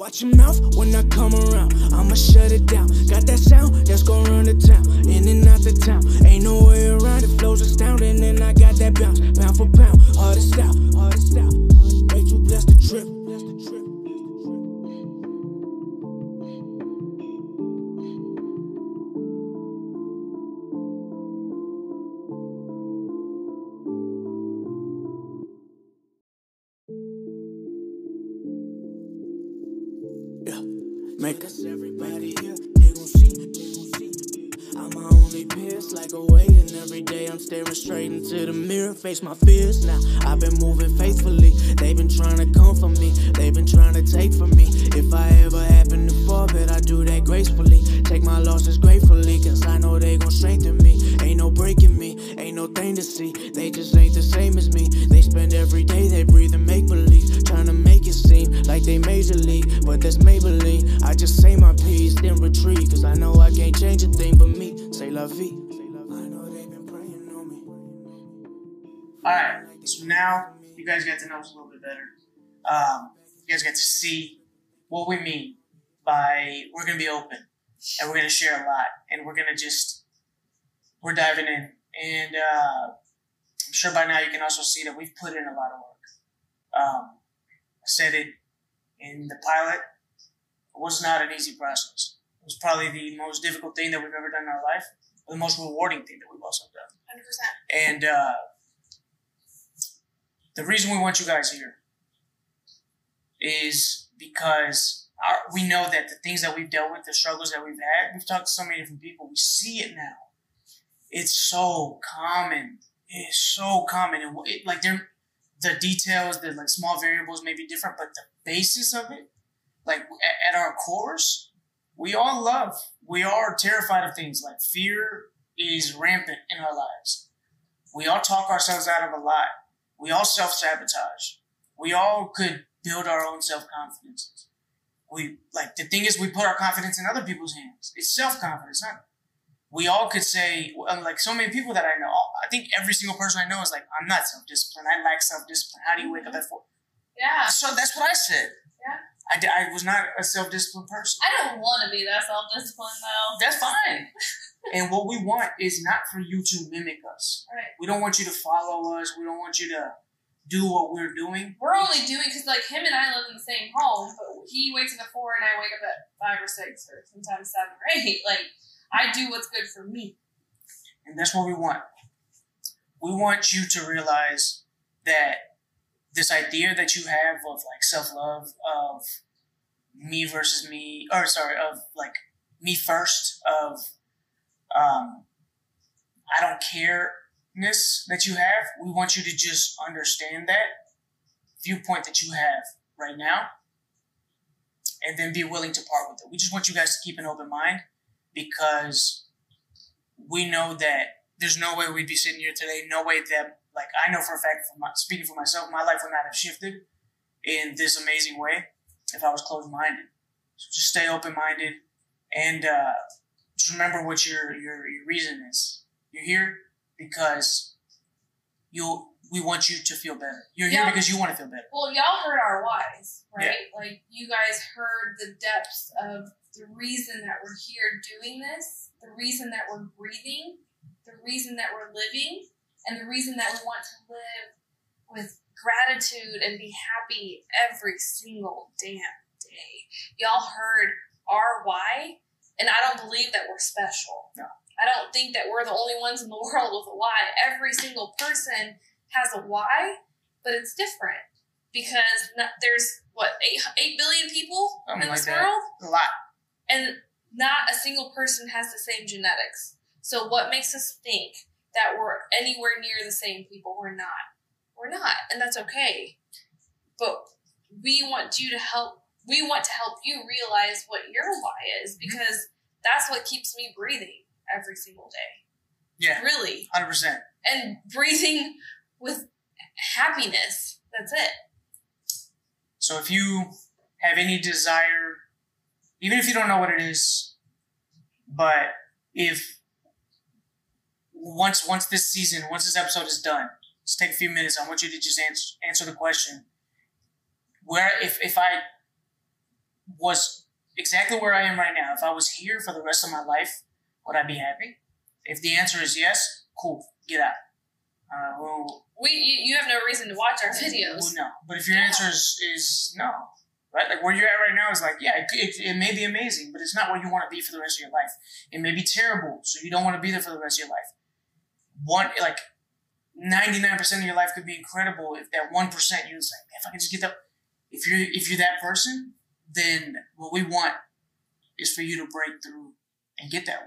Watch your mouth when I come around. I'ma shut it down. Got that sound that's gonna run the town. In and out the town. Ain't no way around it. Flows astounding. And I got that bounce. Pound for pound. Hardest out. Hardest out. Way too blessed to trip. Like a way, and every day I'm staring straight into the mirror. Face my fears now. I've been moving faithfully. They've been trying to come for me. They've been trying to take from me. If I ever happen to fall, bet I do that gracefully. Take my losses gratefully, cause I know they gon' strengthen me. Ain't no breaking me, ain't no thing to see. They just ain't the same as me. They spend every day they breathe and make believe. Trying to make it seem like they major league, but that's Maybelline. I just say my piece, then retreat, cause I know I can't change a thing but me. Say la vie. Alright, so now you guys get to know us a little bit better. Um, you guys get to see what we mean by we're gonna be open and we're gonna share a lot and we're gonna just we're diving in. And uh, I'm sure by now you can also see that we've put in a lot of work. Um, I said it in the pilot. It was not an easy process. It was probably the most difficult thing that we've ever done in our life, the most rewarding thing that we've also done. 100%. And uh, the reason we want you guys here is because our, we know that the things that we've dealt with, the struggles that we've had, we've talked to so many different people. We see it now. It's so common. It's so common, and it, like the details, the like small variables may be different, but the basis of it, like at, at our cores, we all love. We are terrified of things. Like fear is rampant in our lives. We all talk ourselves out of a lot. We all self sabotage. We all could build our own self confidence. We like the thing is we put our confidence in other people's hands. It's self confidence, not. We all could say like so many people that I know. I think every single person I know is like, I'm not self disciplined. I lack self discipline. How do you wake up at four? Yeah. So that's what I said. Yeah. I, di- I was not a self disciplined person. I don't want to be that self disciplined though. That's fine. and what we want is not for you to mimic us. Right. We don't want you to follow us. We don't want you to do what we're doing. We're only doing because like him and I live in the same home, but he wakes up at four and I wake up at five or six or sometimes seven or eight. Like I do what's good for me. And that's what we want. We want you to realize that this idea that you have of like self love, of me versus me, or sorry, of like me first, of um, I don't careness that you have, we want you to just understand that viewpoint that you have right now and then be willing to part with it. We just want you guys to keep an open mind because we know that there's no way we'd be sitting here today. No way that, like, I know for a fact, my, speaking for myself, my life would not have shifted in this amazing way if I was closed minded. So just stay open minded and uh, just remember what your, your your reason is. You're here because you we want you to feel better. You're here Yeah. because you want to feel better. Well, y'all heard our whys, right? Like you guys heard the depths of the reason that we're here doing this, the reason that we're breathing, the reason that we're living, and the reason that we want to live with gratitude and be happy every single damn day. Y'all heard our why, and I don't believe that we're special. No. I don't think that we're the only ones in the world with a why. Every single person has a why, but it's different because not, there's what eight, 8 billion people Something in this world A lot. and not a single person has the same genetics so what makes us think that we're anywhere near the same people we're not we're not and that's okay but we want you to help we want to help you realize what your why is because that's what keeps me breathing every single day. Yeah, really. Hundred percent. and breathing with happiness. That's it. So if you have any desire, even if you don't know what it is, but if once once this season, once this episode is done, just take a few minutes. I want you to just answer answer the question: Where if if I was exactly where I am right now, if I was here for the rest of my life, would I be happy? If the answer is yes, cool, get out. Uh, well, We you, you have no reason to watch our well, videos. no. But if your Yeah. answer is, is no, right? Like where you're at right now is like, yeah, it, it, it may be amazing, but it's not where you want to be for the rest of your life. It may be terrible, so you don't want to be there for the rest of your life. One, like, 99% of your life could be incredible if that 1% you're just like, if I can just get that. If you're, if you're that person, then what we want is for you to break through and get that 1%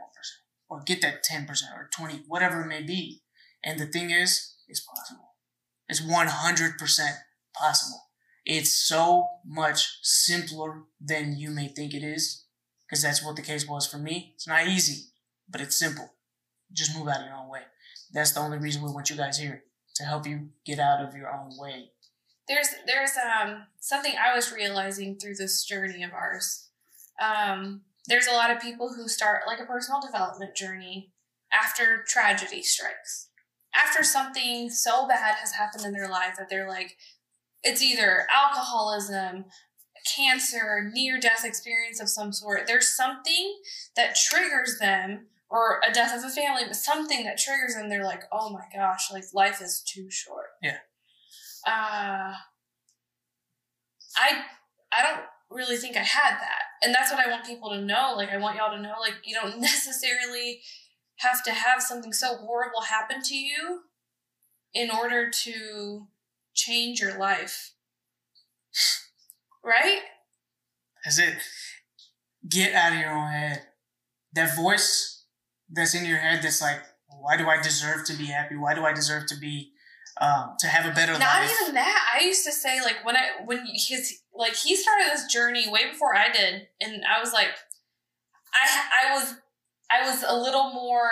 or get that 10% or 20, whatever it may be. And the thing is, it's possible. It's 100% possible. It's so much simpler than you may think it is, because that's what the case was for me. It's not easy, but it's simple. Just move out of your own way. That's the only reason we want you guys here to help you get out of your own way. There's there's um something I was realizing through this journey of ours. Um, there's a lot of people who start like a personal development journey after tragedy strikes. After something so bad has happened in their life that they're like, it's either alcoholism, cancer, near death experience of some sort. There's something that triggers them, or a death of a family, but something that triggers them. They're like, oh my gosh, like life is too short. Yeah. Uh, I I don't really think I had that. And that's what I want people to know. Like I want y'all to know like you don't necessarily have to have something so horrible happen to you in order to change your life. Right? That's it. Get out of your own head. That voice that's in your head that's like, why do I deserve to be happy? Why do I deserve to be, um, to have a better Not life? Not even that. I used to say like when I when his like he started this journey way before I did, and I was like, I I was I was a little more.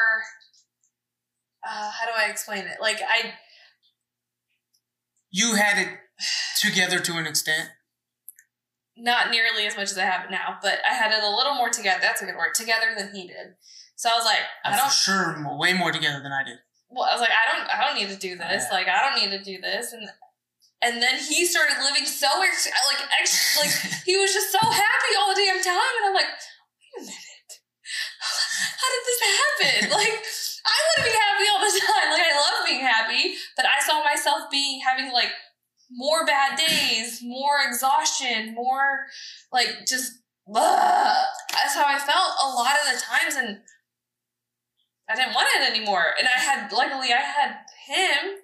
Uh, how do I explain it? Like I you had it together to an extent. not nearly as much as I have it now, but I had it a little more together. That's a good word. Together than he did. So I was like, I For don't. sure, way more together than I did. Well, I was like, I don't. I don't need to do this. Like I don't need to do this. And and then he started living so ex- like ex- like he was just so happy all the damn time, and I'm like, wait a minute, how did this happen? Like, I want to be happy all the time. Like, I love being happy, but I saw myself being having like more bad days, more exhaustion, more like just. Ugh. That's how I felt a lot of the times, and I didn't want it anymore. And I had, luckily, I had him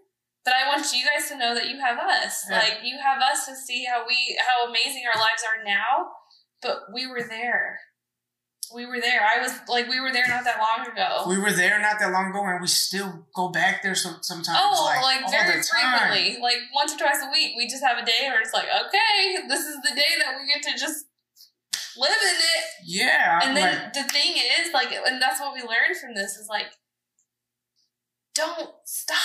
but I want you guys to know that you have us. Yeah. Like you have us to see how we how amazing our lives are now. But we were there. We were there. I was like we were there not that long ago. We were there not that long ago, and we still go back there some, sometimes. oh, like, like, very the time. frequently. Like once or twice a week. We just have a day where it's like, okay, this is the day that we get to just live in it. Yeah, And then like, the thing is, like, and that's what we learned from this is like, don't stop.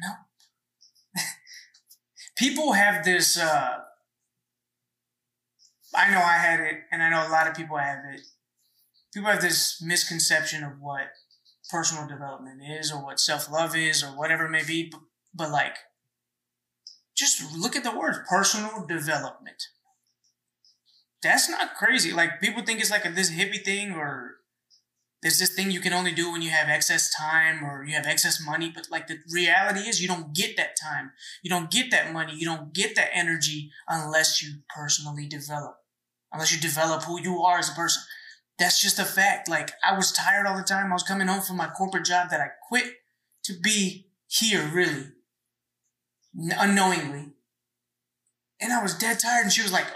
No. people have this. Uh, I know I had it, and I know a lot of people have it. People have this misconception of what personal development is, or what self love is, or whatever it may be. But, but like, just look at the words personal development. That's not crazy. Like people think it's like a, this hippie thing, or there's this thing you can only do when you have excess time or you have excess money. But like the reality is, you don't get that time. You don't get that money. You don't get that energy unless you personally develop. Unless you develop who you are as a person. That's just a fact. Like I was tired all the time. I was coming home from my corporate job that I quit to be here, really, unknowingly. And I was dead tired. And she was like,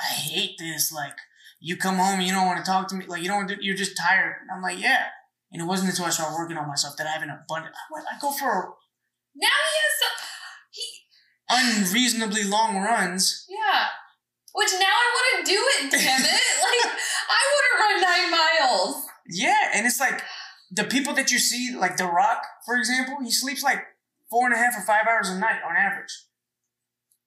"I hate this. Like you come home, you don't want to talk to me. Like you don't. Want to, you're just tired." And I'm like, "Yeah." And it wasn't until I started working on myself that I have an abundant. I, went, I go for Now he has some, he unreasonably long runs. Yeah. Which now I want to do it, damn it. like, I want to run nine miles. Yeah, and it's like the people that you see, like The Rock, for example, he sleeps like four and a half or five hours a night on average.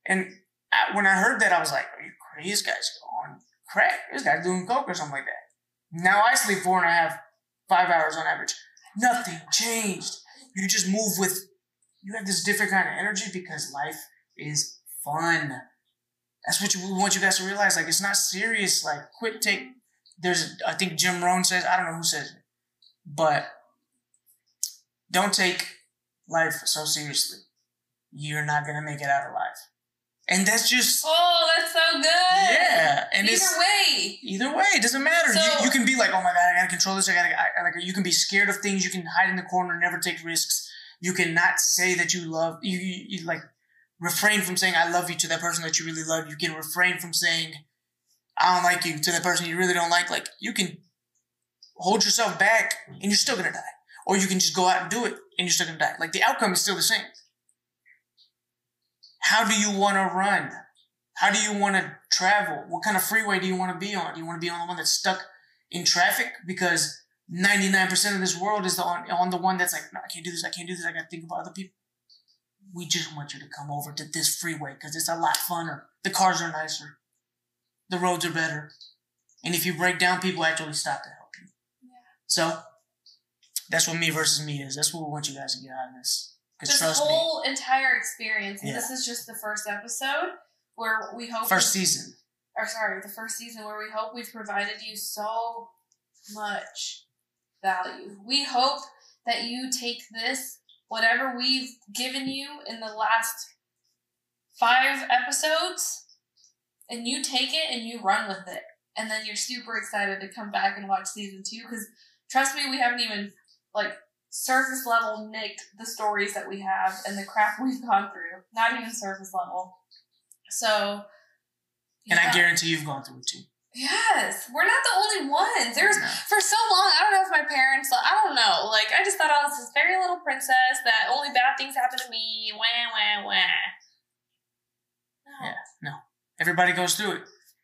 And I, when I heard that, I was like, "Are you This guy's on crack. This guy's doing coke or something like that." Now I sleep four and a half, five hours on average. Nothing changed. You just move with. You have this different kind of energy because life is fun. That's what you, we want you guys to realize. Like, it's not serious. Like, quit take. There's, I think Jim Rohn says, I don't know who says it, but don't take life so seriously. You're not gonna make it out alive. And that's just Oh, that's so good. yeah. And Either way. either way, it doesn't matter. So- you, you can be like, oh my god, I gotta control this. I gotta, I, like, you can be scared of things. You can hide in the corner, never take risks. You cannot say that you love. You, you, you like refrain from saying I love you to that person that you really love. You can refrain from saying I don't like you to that person you really don't like. Like you can hold yourself back, and you're still gonna die. Or you can just go out and do it, and you're still gonna die. Like the outcome is still the same. How do you want to run? How do you want to travel? What kind of freeway do you want to be on? Do you want to be on the one that's stuck in traffic because 99% of this world is the on, on the one that's like, no, I can't do this, I can't do this, I got to think about other people. We just want you to come over to this freeway because it's a lot funner. The cars are nicer. The roads are better. And if you break down, people actually stop to help you. Yeah. So that's what me versus me is. That's what we want you guys to get out of this. This whole entire experience, and Yeah. this is just the first episode where we hope me, first season. or sorry, the first season where we hope we've provided you so much value. We hope that you take this, whatever we've given you in the last five episodes, and you take it and you run with it. And then you're super excited to come back and watch season two because trust me, we haven't even like surface level nick the stories that we have and the crap we've gone through. Not even surface level. So And I guarantee you've gone through it too. Yes, we're not the only ones. There's No. for so long. I don't know if my parents. I don't know. Like I just thought I was this very little princess that only bad things happen to me. Wah wah wah. No. Yeah. No. Everybody goes through it,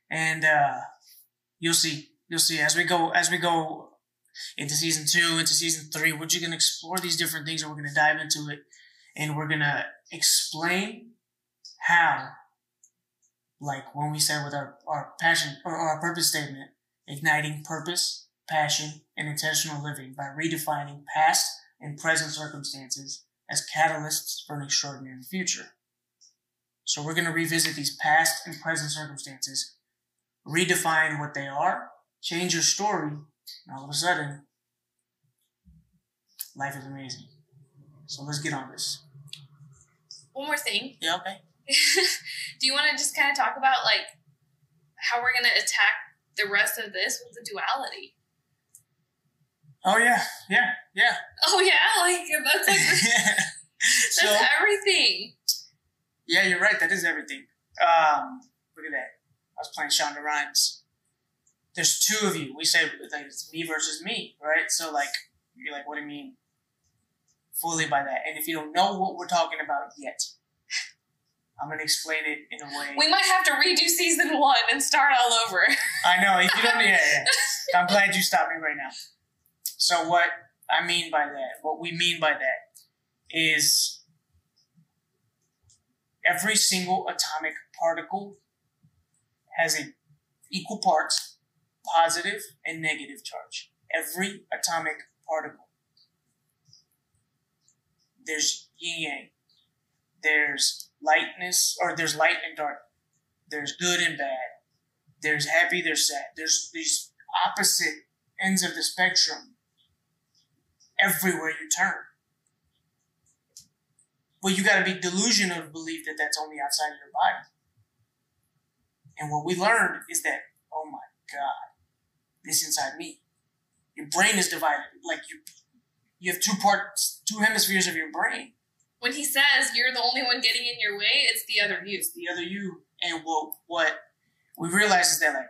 and uh, you'll see. You'll see as we go as we go into season two, into season three. We're just gonna explore these different things, and we're gonna dive into it, and we're gonna explain how, like when we said with our our passion or our purpose statement, igniting purpose, passion, and intentional living by redefining past and present circumstances as catalysts for an extraordinary future. So we're going to revisit these past and present circumstances, redefine what they are, change your story, and all of a sudden, life is amazing. So let's get on this. One more thing. Yeah, okay. Do you want to just kind of talk about like how we're gonna attack the rest of this with the duality? Oh yeah, yeah, yeah. Oh yeah, like that's like that's so everything. yeah, you're right. That is everything. Um, look at that. I was playing Shonda Rhimes. There's two of you. We say like it's me versus me, right? So like you're like, what do you mean? Fully by that. And if you don't know what we're talking about yet, I'm gonna explain it in a way. We might have to redo season one and start all over. I know. If you don't, yeah, yeah. I'm glad you stopped me right now. So what I mean by that, what we mean by that, is every single atomic particle has a equal parts positive and negative charge. Every atomic particle. There's yin yang. There's lightness, or there's light and dark. There's good and bad. There's happy, there's sad. There's these opposite ends of the spectrum everywhere you turn. But you got to be delusional to believe that that's only outside of your body. And what we learned is that, oh my God, this inside me. Your brain is divided. Like you, you have two parts, two hemispheres of your brain. When he says you're the only one getting in your way, it's the other you. It's the other you. And what what we realize is that like,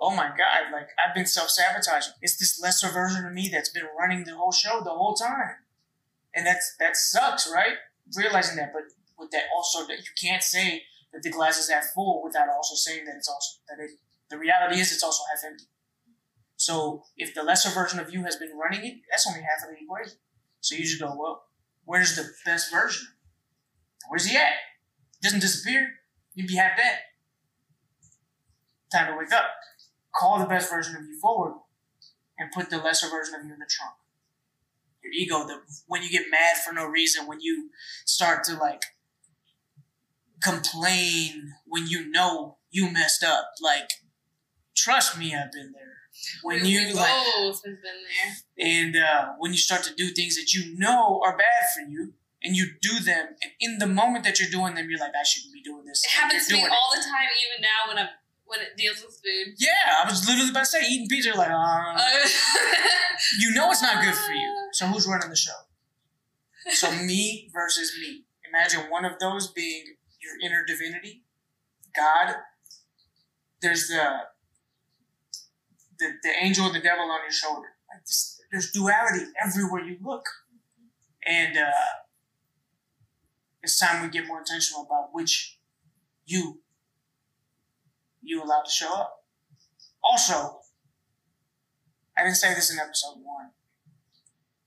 oh my God, like I've been self sabotaging. It's this lesser version of me that's been running the whole show the whole time, and that's that sucks, right? Realizing that, but with that also that you can't say that the glass is half full without also saying that it's also that it. The reality is it's also half empty. So if the lesser version of you has been running it, that's only half of the equation. So you just go, well, where's the best version? Where's he at? doesn't disappear. You'd be half dead. Time to wake up. Call the best version of you forward and put the lesser version of you in the trunk. Your ego, the when you get mad for no reason, when you start to like complain when you know you messed up. Like, trust me, I've been there. When we, you like, both have been there. and uh, when you start to do things that you know are bad for you, and you do them, and in the moment that you're doing them, you're like, I shouldn't be doing this. It happens to me all the time, even now when I'm when it deals with food. Yeah, I was literally about to say eating pizza. Like, Uh, you know it's not good for you. So who's running the show? So me versus me. Imagine one of those being your inner divinity, God. There's the the, the angel and the devil on your shoulder. Like this, there's duality everywhere you look, and uh, it's time we get more intentional about which you you allow to show up. Also, I didn't say this in episode one,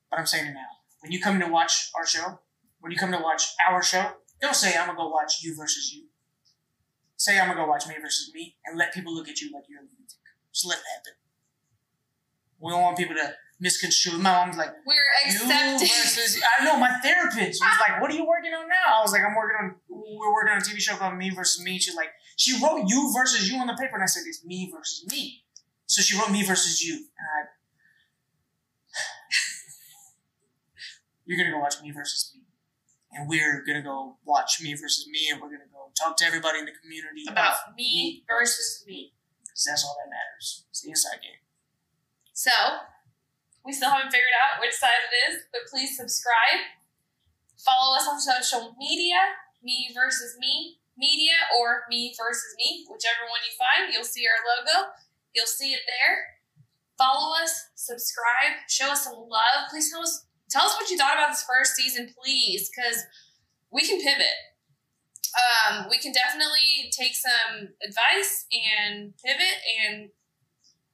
but I'm saying it now. When you come to watch our show, when you come to watch our show, don't say I'm gonna go watch you versus you. Say I'm gonna go watch me versus me, and let people look at you like you're a lunatic. Just let it happen. We don't want people to misconstrue. My mom's like, we're you accepting. versus. I know my therapist was like, "What are you working on now?" I was like, "I'm working on. We're working on a TV show called Me versus Me." She's like, she wrote you versus you on the paper, and I said, "It's me versus me." So she wrote me versus you, and I. You're gonna go watch me versus me, and we're gonna go watch me versus me, and we're gonna go talk to everybody in the community about me versus me. because that's all that matters. It's the inside game. So, we still haven't figured out which side it is, but please subscribe. Follow us on social media, me versus me media or me versus me, whichever one you find. You'll see our logo. You'll see it there. Follow us, subscribe, show us some love. Please tell us tell us what you thought about this first season, please, because we can pivot. Um, we can definitely take some advice and pivot and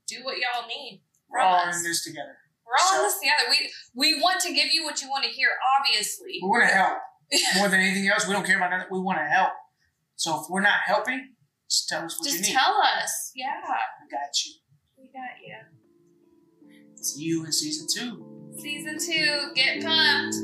do what y'all need. We're all in um, this together. We're all in this together. We we want to give you what you want to hear, obviously. We want to help more than anything else. We don't care about nothing. We want to help. So if we're not helping, just tell us what Just you need. Just tell us. Yeah, we got you. we got you. See you in season two. Season two, get pumped.